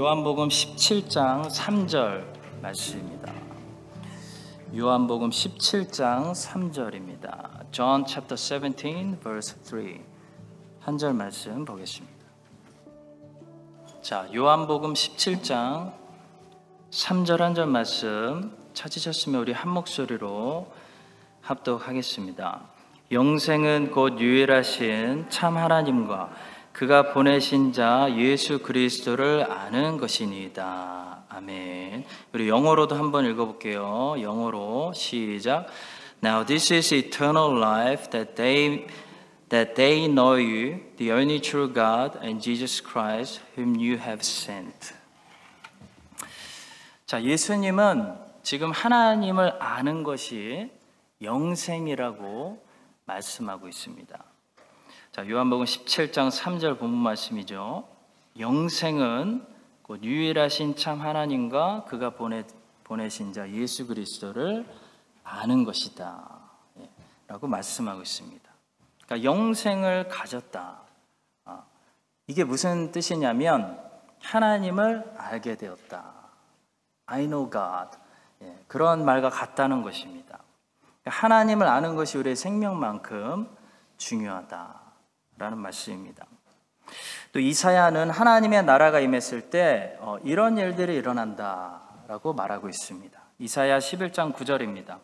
요한복음 17장 3절 말씀입니다. 요한복음 17장 3절입니다. John chapter 17 verse 3. 한 절 말씀 보겠습니다. 자, 요한복음 17장 3절 한 절 말씀 찾으셨으면 우리 한 목소리로 합독하겠습니다. 영생은 곧 유일하신 참 하나님과 그가 보내신 자 예수 그리스도를 아는 것이니이다. 아멘. 우리 영어로도 한번 읽어볼게요. 영어로 시작. Now this is eternal life that they that they know you, the only true God, and Jesus Christ, whom you have sent. 자, 예수님은 지금 하나님을 아는 것이 영생이라고 말씀하고 있습니다. 자, 요한복음 17장 3절 본문 말씀이죠. 영생은 곧 유일하신 참 하나님과 그가 보내, 보내신 자 예수 그리스도를 아는 것이다. 예, 라고 말씀하고 있습니다. 그러니까 영생을 가졌다. 아, 이게 무슨 뜻이냐면 하나님을 알게 되었다. I know God. 예, 그런 말과 같다는 것입니다. 그러니까 하나님을 아는 것이 우리의 생명만큼 중요하다 라는 말씀입니다. 또 이사야는 하나님의 나라가 임했을 때 어, 이런 일들이 일어난다라고 말하고 있습니다. 이사야 11장 9절입니다.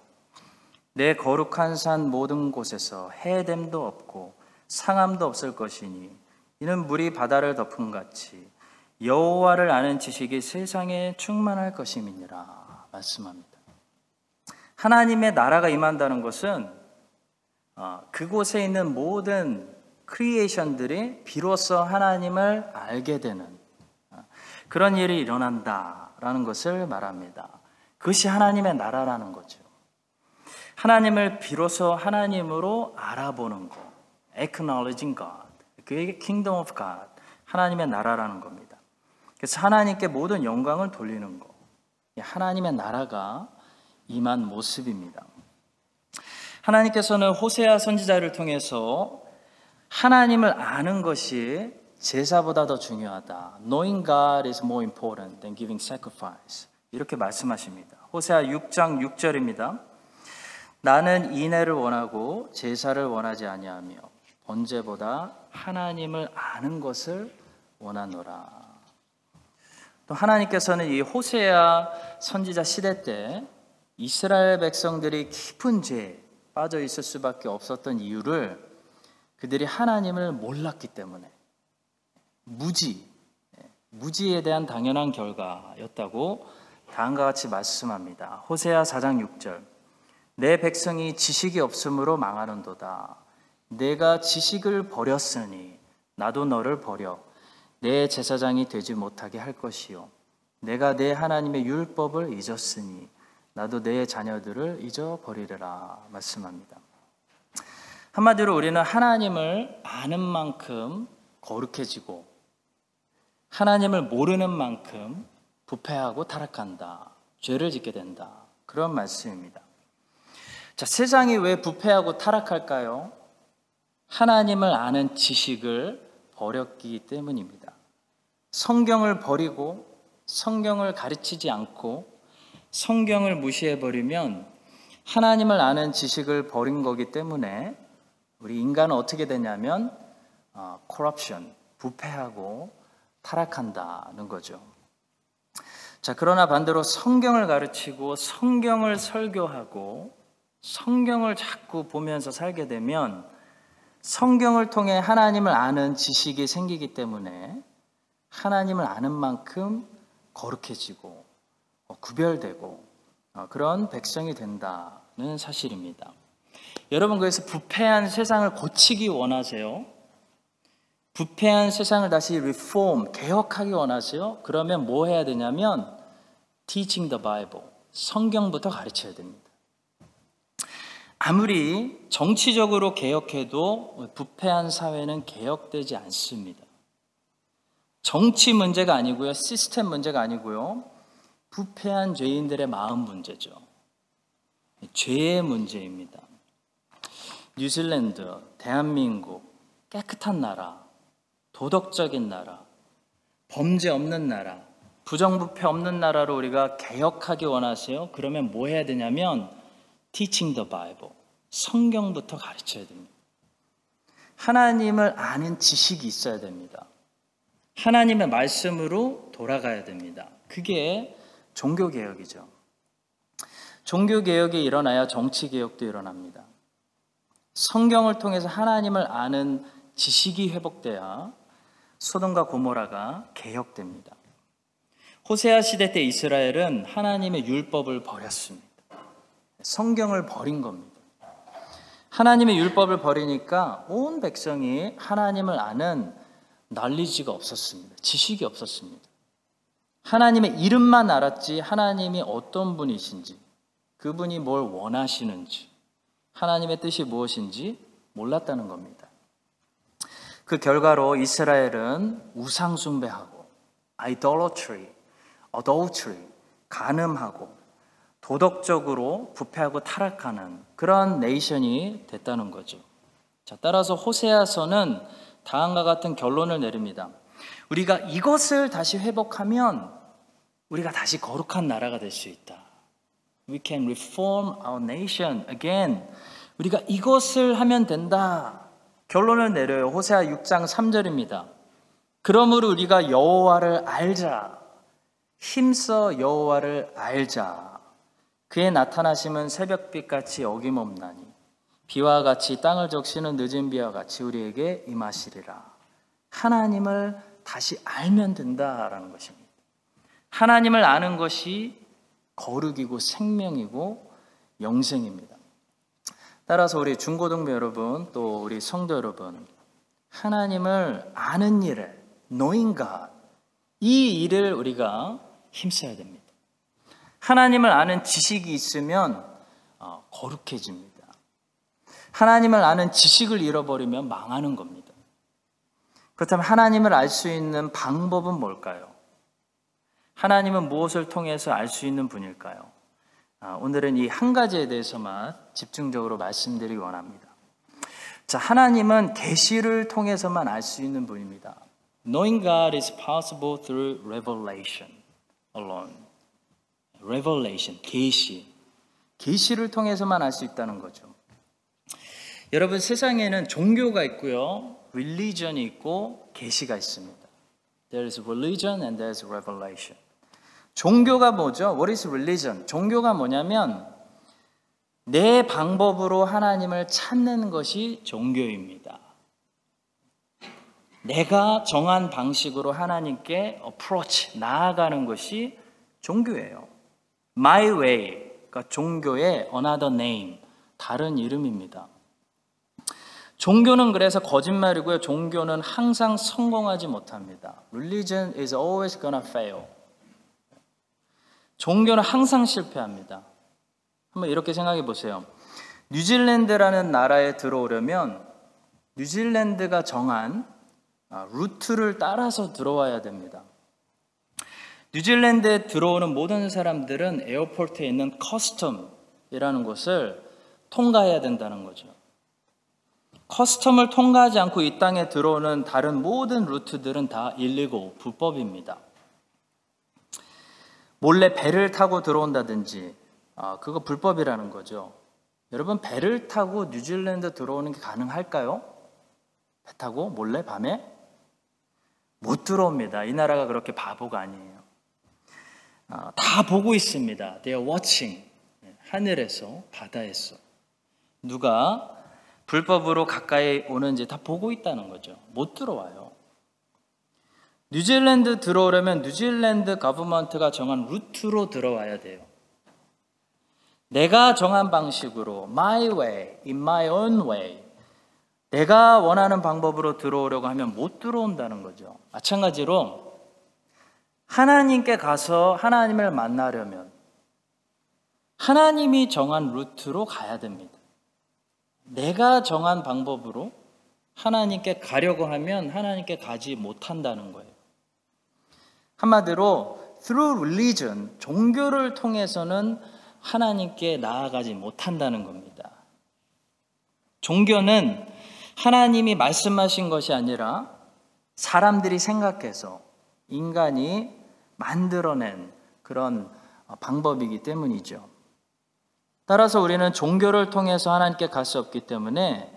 내 거룩한 산 모든 곳에서 해됨도 없고 상함도 없을 것이니 이는 물이 바다를 덮음 같이 여호와를 아는 지식이 세상에 충만할 것임이니라 말씀합니다. 하나님의 나라가 임한다는 것은 어, 그곳에 있는 모든 크리에이션들이 비로소 하나님을 알게 되는 어, 그런 일이 일어난다라는 것을 말합니다. 그것이 하나님의 나라라는 거죠. 하나님을 비로소 하나님으로 알아보는 것, acknowledging God, 그게 kingdom of God, 하나님의 나라라는 겁니다. 그래서 하나님께 모든 영광을 돌리는 것, 하나님의 나라가 임한 모습입니다. 하나님께서는 호세아 선지자를 통해서 하나님을 아는 것이 제사보다 더 중요하다. Knowing God is more important than giving sacrifice. 이렇게 말씀하십니다. 호세아 6장 6절입니다. 나는 인애를 원하고 제사를 원하지 아니하며 번제보다 하나님을 아는 것을 원하노라. 또 하나님께서는 이 호세아 선지자 시대 때 이스라엘 백성들이 깊은 죄에 빠져 있을 수밖에 없었던 이유를 그들이 하나님을 몰랐기 때문에 무지, 무지에 대한 당연한 결과였다고 다음과 같이 말씀합니다. 호세아 4장 6절. 내 백성이 지식이 없으므로 망하는도다. 내가 지식을 버렸으니 나도 너를 버려 내 제사장이 되지 못하게 할 것이요. 내가 내 하나님의 율법을 잊었으니 나도 내 자녀들을 잊어버리리라 말씀합니다. 한마디로 우리는 하나님을 아는 만큼 거룩해지고 하나님을 모르는 만큼 부패하고 타락한다. 죄를 짓게 된다. 그런 말씀입니다. 자, 세상이 왜 부패하고 타락할까요? 하나님을 아는 지식을 버렸기 때문입니다. 성경을 버리고 성경을 가르치지 않고 성경을 무시해버리면 하나님을 아는 지식을 버린 거기 때문에 우리 인간은 어떻게 되냐면 어, corruption, 부패하고 타락한다는 거죠. 자, 그러나 반대로 성경을 가르치고 성경을 설교하고 성경을 자꾸 보면서 살게 되면 성경을 통해 하나님을 아는 지식이 생기기 때문에 하나님을 아는 만큼 거룩해지고 어, 구별되고 어, 그런 백성이 된다는 사실입니다. 여러분 그래서 부패한 세상을 고치기 원하세요? 부패한 세상을 다시 리폼, 개혁하기 원하세요? 그러면 뭐 해야 되냐면 teaching the Bible, 성경부터 가르쳐야 됩니다. 아무리 정치적으로 개혁해도 부패한 사회는 개혁되지 않습니다. 정치 문제가 아니고요, 시스템 문제가 아니고요, 부패한 죄인들의 마음 문제죠. 죄의 문제입니다. 뉴질랜드, 대한민국, 깨끗한 나라, 도덕적인 나라, 범죄 없는 나라, 부정부패 없는 나라로 우리가 개혁하기 원하세요? 그러면 뭐 해야 되냐면 teaching the Bible. 성경부터 가르쳐야 됩니다. 하나님을 아는 지식이 있어야 됩니다. 하나님의 말씀으로 돌아가야 됩니다. 그게 종교 개혁이죠. 종교 개혁이 일어나야 정치 개혁도 일어납니다. 성경을 통해서 하나님을 아는 지식이 회복돼야 소돔과 고모라가 개혁됩니다. 호세아 시대 때 이스라엘은 하나님의 율법을 버렸습니다. 성경을 버린 겁니다. 하나님의 율법을 버리니까 온 백성이 하나님을 아는 난리지가 없었습니다. 지식이 없었습니다. 하나님의 이름만 알았지 하나님이 어떤 분이신지 그분이 뭘 원하시는지 하나님의 뜻이 무엇인지 몰랐다는 겁니다. 그 결과로 이스라엘은 우상숭배하고 idolatry, adultery, 간음하고 도덕적으로 부패하고 타락하는 그런 네이션이 됐다는 거죠. 자, 따라서 호세아서는 다음과 같은 결론을 내립니다. 우리가 이것을 다시 회복하면 우리가 다시 거룩한 나라가 될 수 있다. We can reform our nation again. 우리가 이것을 하면 된다. 결론을 내려요. 호세아 6장 3절입니다. 그러므로 우리가 여호와를 알자. 힘써 여호와를 알자. 그의 나타나심은 새벽빛 같이 어김없나니 비와 같이 땅을 적시는 늦은 비와 같이 우리에게 임하시리라. 하나님을 다시 알면 된다라는 것입니다. 하나님을 아는 것이 거룩이고 생명이고 영생입니다. 따라서 우리 중고등부 여러분 또 우리 성도 여러분 하나님을 아는 knowing God 이 일을 우리가 힘써야 됩니다. 하나님을 아는 지식이 있으면 어, 거룩해집니다. 하나님을 아는 지식을 잃어버리면 망하는 겁니다. 그렇다면 하나님을 알 수 있는 방법은 뭘까요? 하나님은 무엇을 통해서 알 수 있는 분일까요? 아, 오늘은 이 한 가지에 대해서만 집중적으로 말씀드리기 원합니다. 자, 하나님은 계시를 통해서만 알 수 있는 분입니다. Knowing God is possible through revelation alone. Revelation, 계시. 계시를 통해서만 알 수 있다는 거죠. 여러분 세상에는 종교가 있고요. religion이 있고 계시가 있습니다. There is religion and there is revelation. 종교가 뭐죠? What is religion? 종교가 뭐냐면 내 방법으로 하나님을 찾는 것이 종교입니다. 내가 정한 방식으로 하나님께 approach, 나아가는 것이 종교예요. My way, 그러니까 종교의 another name, 다른 이름입니다. 종교는 그래서 거짓말이고요. 종교는 항상 성공하지 못합니다. Religion is always gonna fail. 종교는 항상 실패합니다. 한번 이렇게 생각해 보세요. 뉴질랜드라는 나라에 들어오려면 뉴질랜드가 정한 아, 루트를 따라서 들어와야 됩니다. 뉴질랜드에 들어오는 모든 사람들은 에어포트에 있는 custom이라는 곳을 통과해야 된다는 거죠. custom을 통과하지 않고 이 땅에 들어오는 다른 모든 루트들은 다 일리고 불법입니다. 몰래 배를 타고 들어온다든지 아, 그거 불법이라는 거죠. 여러분 배를 타고 뉴질랜드 들어오는 게 가능할까요? 배 타고 몰래 밤에 못 들어옵니다. 이 나라가 그렇게 바보가 아니에요. 아, 다 보고 있습니다. They are watching. 하늘에서 바다에서 누가 불법으로 가까이 오는지 다 보고 있다는 거죠. 못 들어와요. 뉴질랜드 들어오려면 뉴질랜드 가버먼트가 정한 루트로 들어와야 돼요. 내가 정한 방식으로 my way, in my own way 내가 원하는 방법으로 들어오려고 하면 못 들어온다는 거죠. 마찬가지로 하나님께 가서 하나님을 만나려면 하나님이 정한 루트로 가야 됩니다. 내가 정한 방법으로 하나님께 가려고 하면 하나님께 가지 못한다는 거예요. 한마디로 through religion 종교를 통해서는 하나님께 나아가지 못한다는 겁니다. 종교는 하나님이 말씀하신 것이 아니라 사람들이 생각해서 인간이 만들어낸 그런 어, 방법이기 때문이죠. 따라서 우리는 종교를 통해서 하나님께 갈 수 없기 때문에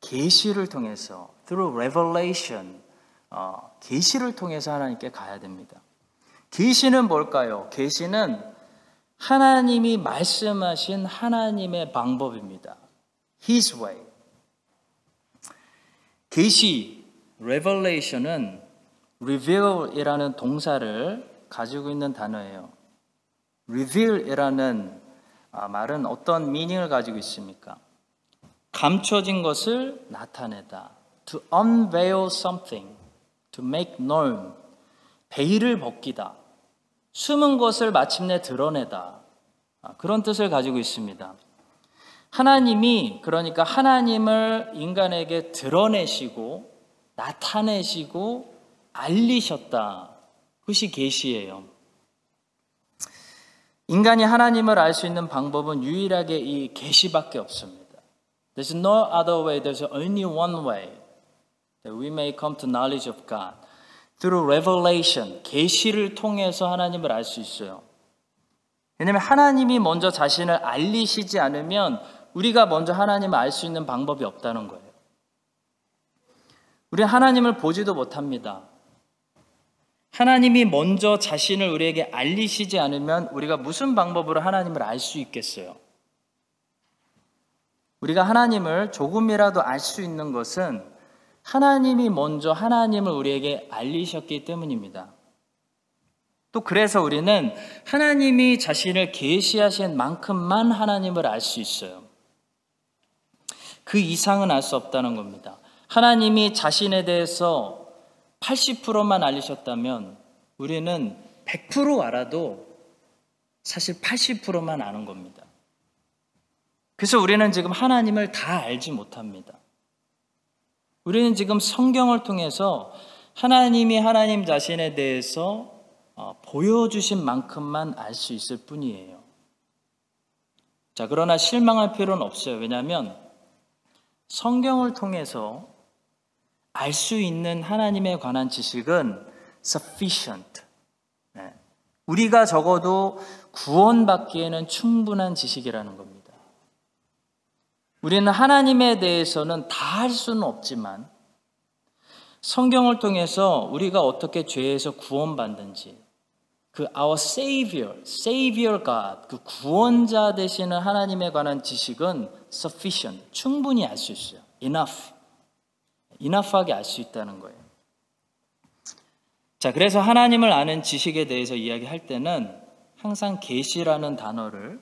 계시를 통해서 through revelation 어, 계시를 통해서 하나님께 가야 됩니다. 계시는 뭘까요? 계시는 하나님이 말씀하신 하나님의 방법입니다. His way. 계시 revelation은 reveal이라는 동사를 가지고 있는 단어예요. reveal이라는 아, 말은 어떤 미닝을 가지고 있습니까? 감춰진 것을 나타내다. To unveil something, to make known. 베일을 벗기다. 숨은 것을 마침내 드러내다. 아, 그런 뜻을 가지고 있습니다. 하나님이 그러니까 하나님을 인간에게 드러내시고 나타내시고 알리셨다. 그것이 계시예요. 인간이 하나님을 알 수 있는 방법은 유일하게 이 계시밖에 없습니다. There's no other way. There's only one way that we may come to knowledge of God. Through revelation, 계시를 통해서 하나님을 알 수 있어요. 왜냐하면 하나님이 먼저 자신을 알리시지 않으면 우리가 먼저 하나님을 알 수 있는 방법이 없다는 거예요. 우리 하나님을 보지도 못합니다. 하나님이 먼저 자신을 우리에게 알리시지 않으면 우리가 무슨 방법으로 하나님을 알 수 있겠어요? 우리가 하나님을 조금이라도 알 수 있는 것은 하나님이 먼저 하나님을 우리에게 알리셨기 때문입니다. 또 그래서 우리는 하나님이 자신을 계시하신 만큼만 하나님을 알 수 있어요. 그 이상은 알 수 없다는 겁니다. 하나님이 자신에 대해서 80%만 알리셨다면 우리는 100% 알아도 사실 80%만 아는 겁니다. 그래서 우리는 지금 하나님을 다 알지 못합니다. 우리는 지금 성경을 통해서 하나님이 하나님 자신에 대해서 어, 보여주신 만큼만 알 수 있을 뿐이에요. 자, 그러나 실망할 필요는 없어요. 왜냐하면 성경을 통해서 알 수 있는 하나님에 관한 지식은 sufficient. 네. 우리가 적어도 구원받기에는 충분한 지식이라는 겁니다. 우리는 하나님에 대해서는 다 할 수는 없지만 성경을 통해서 우리가 어떻게 죄에서 구원받는지 그 our savior, savior God, 그 구원자 되시는 하나님에 관한 지식은 sufficient, 충분히 알 수 있어요. enough, enough하게 알 수 있다는 거예요. 자, 그래서 하나님을 아는 지식에 대해서 이야기할 때는 항상 계시라는 단어를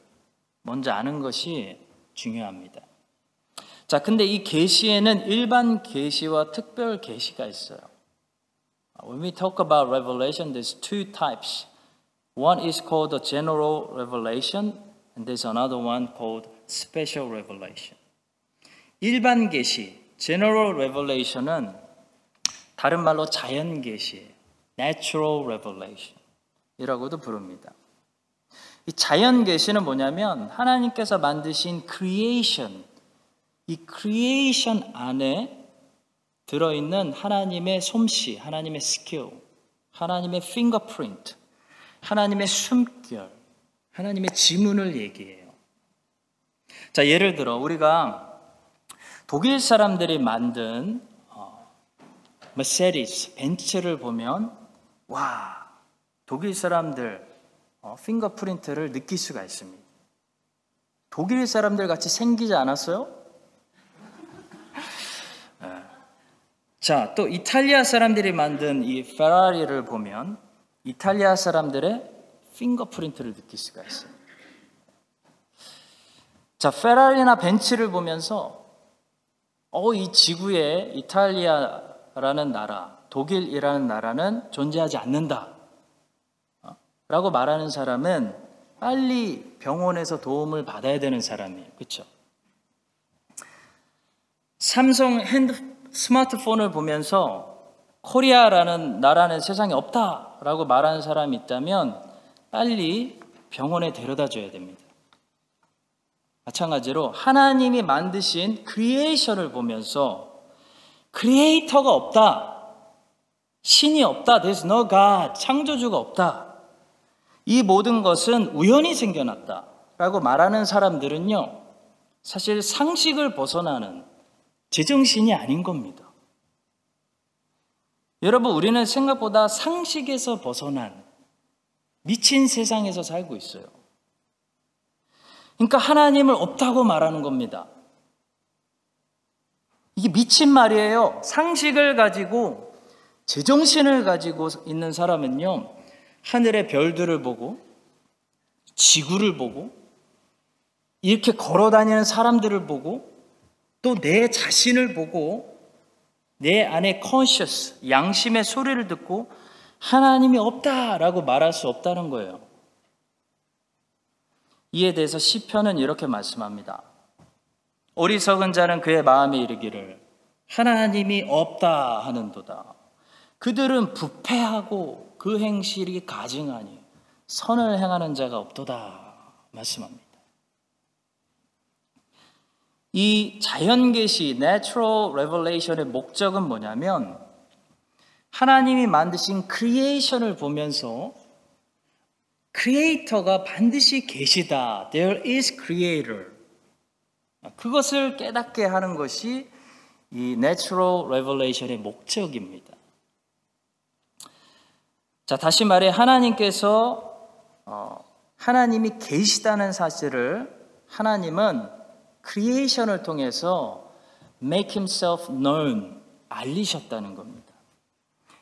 먼저 아는 것이 중요합니다. 자, 근데 이 계시에는 일반 계시와 특별 계시가 있어요. When we talk about revelation, there's two types. One is called the general revelation, and there's another one called special revelation. 일반 계시, general revelation은 다른 말로 자연 계시, natural revelation 이라고도 부릅니다. 이 자연 계시는 뭐냐면 하나님께서 만드신 creation, 이 creation 안에 들어있는 하나님의 솜씨, 하나님의 스킬, 하나님의 fingerprint, 하나님의 숨결, 하나님의 지문을 얘기해요. 자, 예를 들어 우리가 독일 사람들이 만든 어, 메세리스 벤츠를 보면 와 독일 사람들 어, 핑거프린트를 느낄 수가 있습니다. 독일 사람들 같이 생기지 않았어요? 자, 또 이탈리아 사람들이 만든 이 페라리를 보면 이탈리아 사람들의 fingerprint를 느낄 수가 있어요. 자, 페라리나 벤츠를 보면서 어, 이 지구에 이탈리아라는 나라, 독일이라는 나라는 존재하지 않는다. 어? 라고 말하는 사람은 빨리 병원에서 도움을 받아야 되는 사람이에요. 그렇죠? 삼성 핸드 스마트폰을 보면서 코리아라는 나라는 세상에 없다라고 말하는 사람이 있다면 빨리 병원에 데려다 줘야 됩니다. 마찬가지로 하나님이 만드신 creation을 보면서 creator가 없다. 신이 없다. There's no God. 창조주가 없다. 이 모든 것은 우연히 생겨났다 라고 말하는 사람들은요, 사실 상식을 벗어나는 제정신이 아닌 겁니다. 여러분, 우리는 생각보다 상식에서 벗어난 미친 세상에서 살고 있어요. 그러니까 하나님을 없다고 말하는 겁니다. 이게 미친 말이에요. 상식을 가지고 제정신을 가지고 있는 사람은요, 하늘의 별들을 보고, 지구를 보고, 이렇게 걸어 다니는 사람들을 보고, 또 내 자신을 보고, 내 안에 컨셔스, 양심의 소리를 듣고, 하나님이 없다라고 말할 수 없다는 거예요. 이에 대해서 시편은 이렇게 말씀합니다. 어리석은 자는 그의 마음에 이르기를 하나님이 없다 하는도다. 그들은 부패하고 그 행실이 가증하니 선을 행하는 자가 없도다 말씀합니다. 이 자연계시 natural revelation의 목적은 뭐냐면 하나님이 만드신 creation을 보면서 creator가 반드시 계시다. There is creator. 그것을 깨닫게 하는 것이 이 natural revelation의 목적입니다. 자, 다시 말해 하나님께서 어, 하나님이 계시다는 사실을 하나님은 creation을 통해서 make himself known 알리셨다는 겁니다.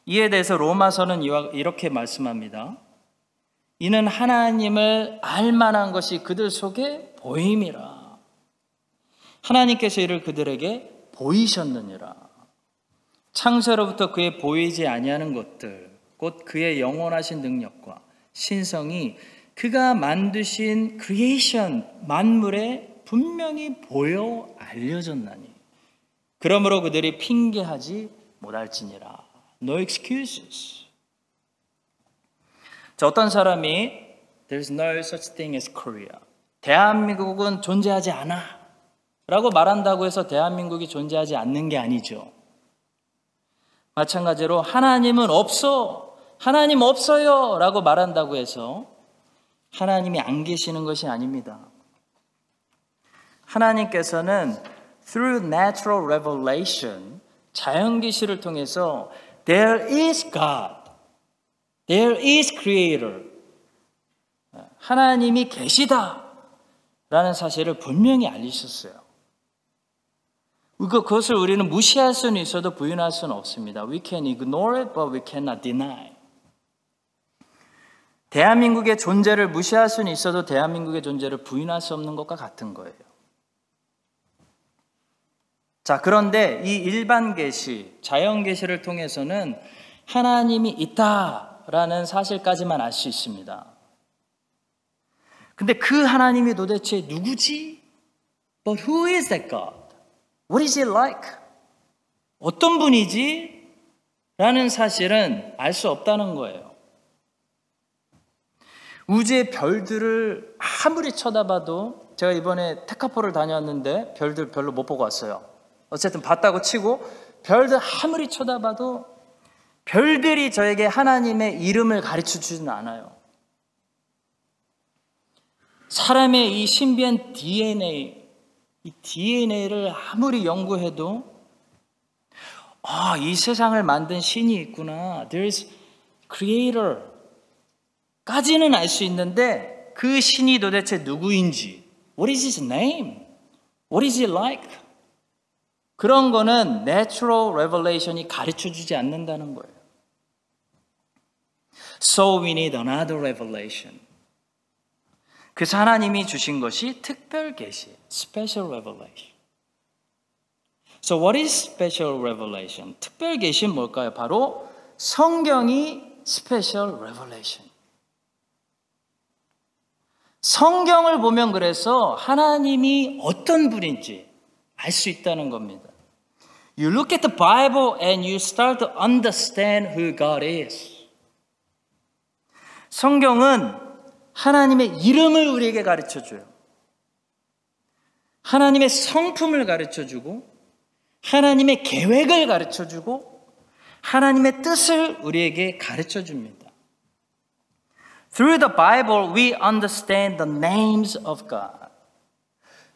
이에 대해서 로마서는 이렇게 말씀합니다. 이는 하나님을 알만한 것이 그들 속에 보임이라. 하나님께서 이를 그들에게 보이셨느니라. 창세로부터 그의 보이지 아니하는 것들, 곧 그의 영원하신 능력과 신성이 그가 만드신 creation 만물에 분명히 보여 알려졌나니. 그러므로 그들이 핑계하지 못할지니라. No excuses. 자, 어떤 사람이 There's no such thing as Korea. 대한민국은 존재하지 않아. 라고 말한다고 해서 대한민국이 존재하지 않는 게 아니죠. 마찬가지로 하나님은 없어. 하나님 없어요. 라고 말한다고 해서 하나님이 안 계시는 것이 아닙니다. 하나님께서는 through natural revelation 자연 계시를 통해서 there is God. There is creator. 하나님이 계시다. 라는 사실을 분명히 알리셨어요. 그것을 우리는 무시할 수는 있어도 부인할 수는 없습니다. We can ignore it, but we cannot deny. 대한민국의 존재를 무시할 수는 있어도 대한민국의 존재를 부인할 수 없는 것과 같은 거예요. 자, 그런데 이 일반 계시, 자연 계시를 통해서는 하나님이 있다라는 사실까지만 알 수 있습니다. 근데 그 하나님이 도대체 누구지? But who is that God? What is he like? 어떤 분이지? 라는 사실은 알 수 없다는 거예요. 우주의 별들을 아무리 쳐다봐도 제가 이번에 테카포를 다녔는데 별들 별로 못 보고 왔어요. 어쨌든 봤다고 치고 별들 아무리 쳐다봐도 별들이 저에게 하나님의 이름을 가르쳐 주지는 않아요. 사람의 이 신비한 DNA, 이 DNA를 아무리 연구해도 아, 이 세상을 만든 신이 있구나. There is creator. 까지는 알 수 있는데 그 신이 도대체 누구인지, what is his name? What is he like? 그런 거는 natural revelation이 가르쳐 주지 않는다는 거예요. So we need another revelation. 그래서 하나님이 주신 것이 특별 계시, special revelation. So what is special revelation? 특별 계시는 뭘까요? 바로 성경이 special revelation. 성경을 보면 그래서 하나님이 어떤 분인지 알 수 있다는 겁니다. You look at the Bible and you start to understand who God is. 성경은 하나님의 이름을 우리에게 가르쳐 줘요. 하나님의 성품을 가르쳐 주고, 하나님의 계획을 가르쳐 주고, 하나님의 뜻을 우리에게 가르쳐 줍니다. Through the Bible, we understand the names of God.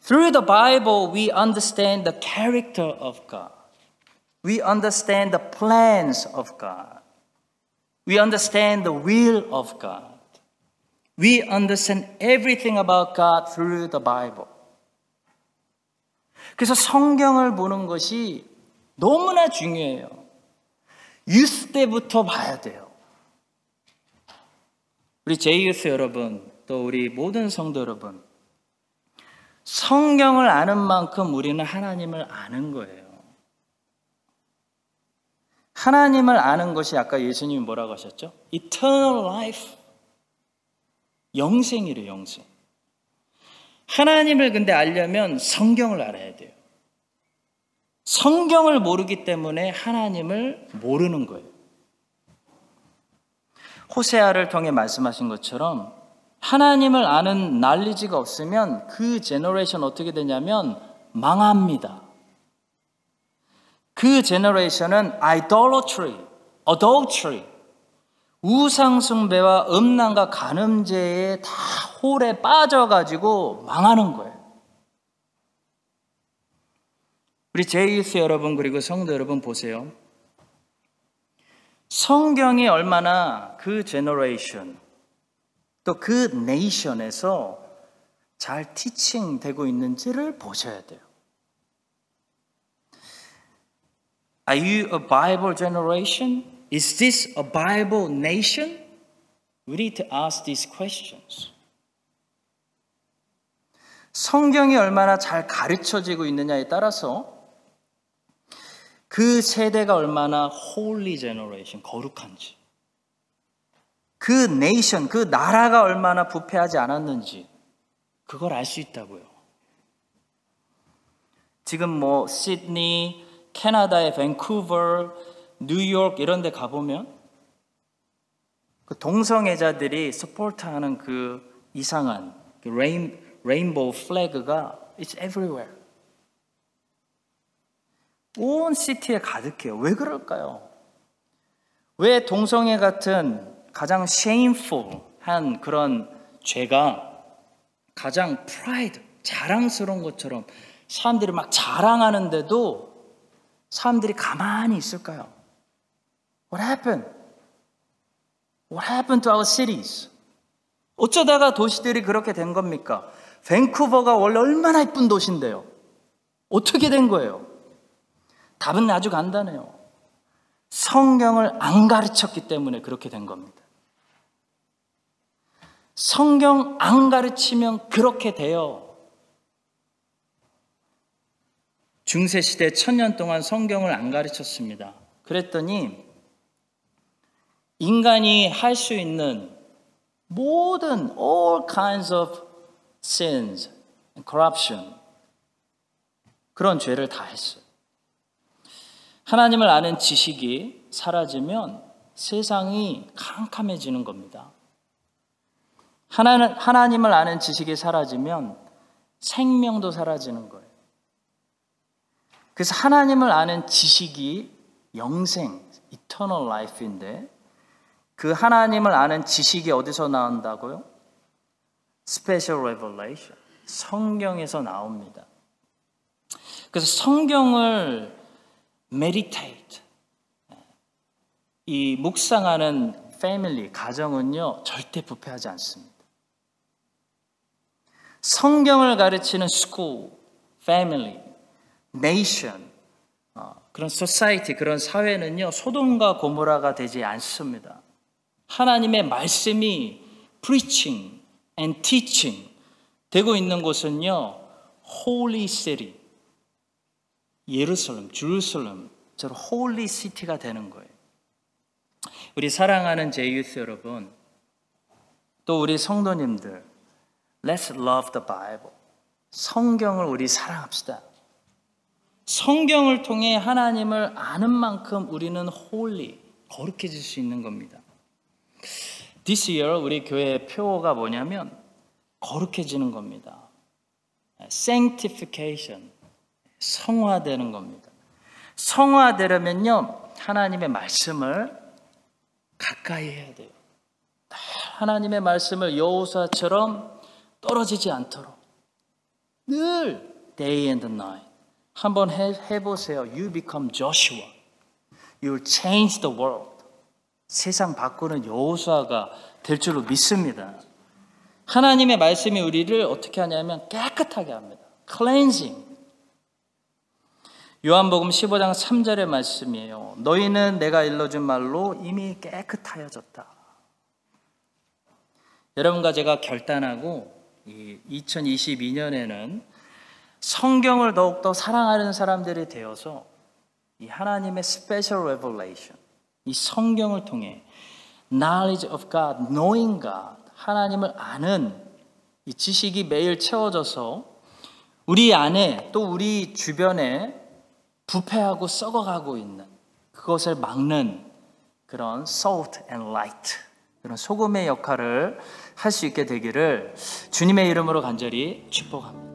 Through the Bible, we understand the character of God. We understand the plans of God. We understand the will of God. We understand everything about God through the Bible. 그래서 성경을 보는 것이 너무나 중요해요. 유스 때부터 봐야 돼요. 우리 제이유스 여러분, 또 우리 모든 성도 여러분, 성경을 아는 만큼 우리는 하나님을 아는 거예요. 하나님을 아는 것이 아까 예수님이 뭐라고 하셨죠? Eternal life. 영생이래, 영생. 하나님을 근데 알려면 성경을 알아야 돼요. 성경을 모르기 때문에 하나님을 모르는 거예요. 호세아를 통해 말씀하신 것처럼 하나님을 아는 knowledge가 없으면 그 generation 어떻게 되냐면 망합니다. 그 generation은 idolatry, adultery, 우상숭배와 음란과 간음죄에 다 hole에 빠져가지고 망하는 거예요. 우리 제이스 여러분 그리고 성도 여러분 보세요. 성경이 얼마나 그 generation 또 그 네이션에서 잘 teaching 되고 있는지를 보셔야 돼요. Are you a Bible generation? Is this a Bible nation? We need to ask these questions. 성경이 얼마나 잘 가르쳐지고 있느냐에 따라서 그 세대가 얼마나 holy generation, 거룩한지, 그 네이션, 그 나라가 얼마나 부패하지 않았는지, 그걸 알 수 있다고요. 지금 뭐 시드니, 캐나다의 밴쿠버, 뉴욕 이런 데 가보면 그 동성애자들이 스포트하는 그 이상한 그 rain, rainbow flag가 it's everywhere. 온 city에 가득해요. 왜 그럴까요? 왜 동성애 같은 가장 shameful한 그런 죄가 가장 pride, 자랑스러운 것처럼 사람들이 막 자랑하는데도 사람들이 가만히 있을까요? What happened? What happened to our cities? 어쩌다가 도시들이 그렇게 된 겁니까? 밴쿠버가 원래 얼마나 이쁜 도시인데요. 어떻게 된 거예요? 답은 아주 간단해요. 성경을 안 가르쳤기 때문에 그렇게 된 겁니다. 성경 안 가르치면 그렇게 돼요. 중세 시대 천년 동안 성경을 안 가르쳤습니다. 그랬더니 인간이 할 수 있는 모든 all kinds of sins, corruption 그런 죄를 다 했어요. 하나님을 아는 지식이 사라지면 세상이 캄캄해지는 겁니다. 하나는, 하나님을 아는 지식이 사라지면 생명도 사라지는 거예요. 그래서 하나님을 아는 지식이 영생, eternal life인데 그 하나님을 아는 지식이 어디서 나온다고요? Special revelation. 성경에서 나옵니다. 그래서 성경을 meditate. 이 묵상하는 패밀리, 가정은요, 절대 부패하지 않습니다. 성경을 가르치는 school, family, nation, 어, 그런 society, 그런 사회는요, 소돔과 고모라가 되지 않습니다. 하나님의 말씀이 preaching and teaching 되고 있는 곳은요, holy city, 예루살렘, Jerusalem, 저런 holy city가 되는 거예요. 우리 사랑하는 제유스 여러분, 또 우리 성도님들, let's love the Bible. 성경을 우리 사랑합시다. 성경을 통해 하나님을 아는 만큼 우리는 holy, 거룩해질 수 있는 겁니다. This year 우리 교회 표어가 뭐냐면 거룩해지는 겁니다. Sanctification. 성화되는 겁니다. 성화되려면요, 하나님의 말씀을 가까이 해야 돼요. 하나님의 말씀을 여호사처럼 떨어지지 않도록 늘 day and night 한번 해, 해보세요. You become Joshua. You will change the world. 세상 바꾸는 여호수아가 될 줄로 믿습니다. 하나님의 말씀이 우리를 어떻게 하냐면 깨끗하게 합니다. cleansing. 요한복음 15장 3절의 말씀이에요. 너희는 내가 일러준 말로 이미 깨끗하여졌다. 여러분과 제가 결단하고 2022년에는 성경을 더욱더 사랑하는 사람들이 되어서 이 하나님의 special revelation, 이 성경을 통해 knowledge of God, knowing God, 하나님을 아는 이 지식이 매일 채워져서 우리 안에 또 우리 주변에 부패하고 썩어가고 있는 그것을 막는 그런 salt and light, 그런 소금의 역할을 할 수 있게 되기를 주님의 이름으로 간절히 축복합니다.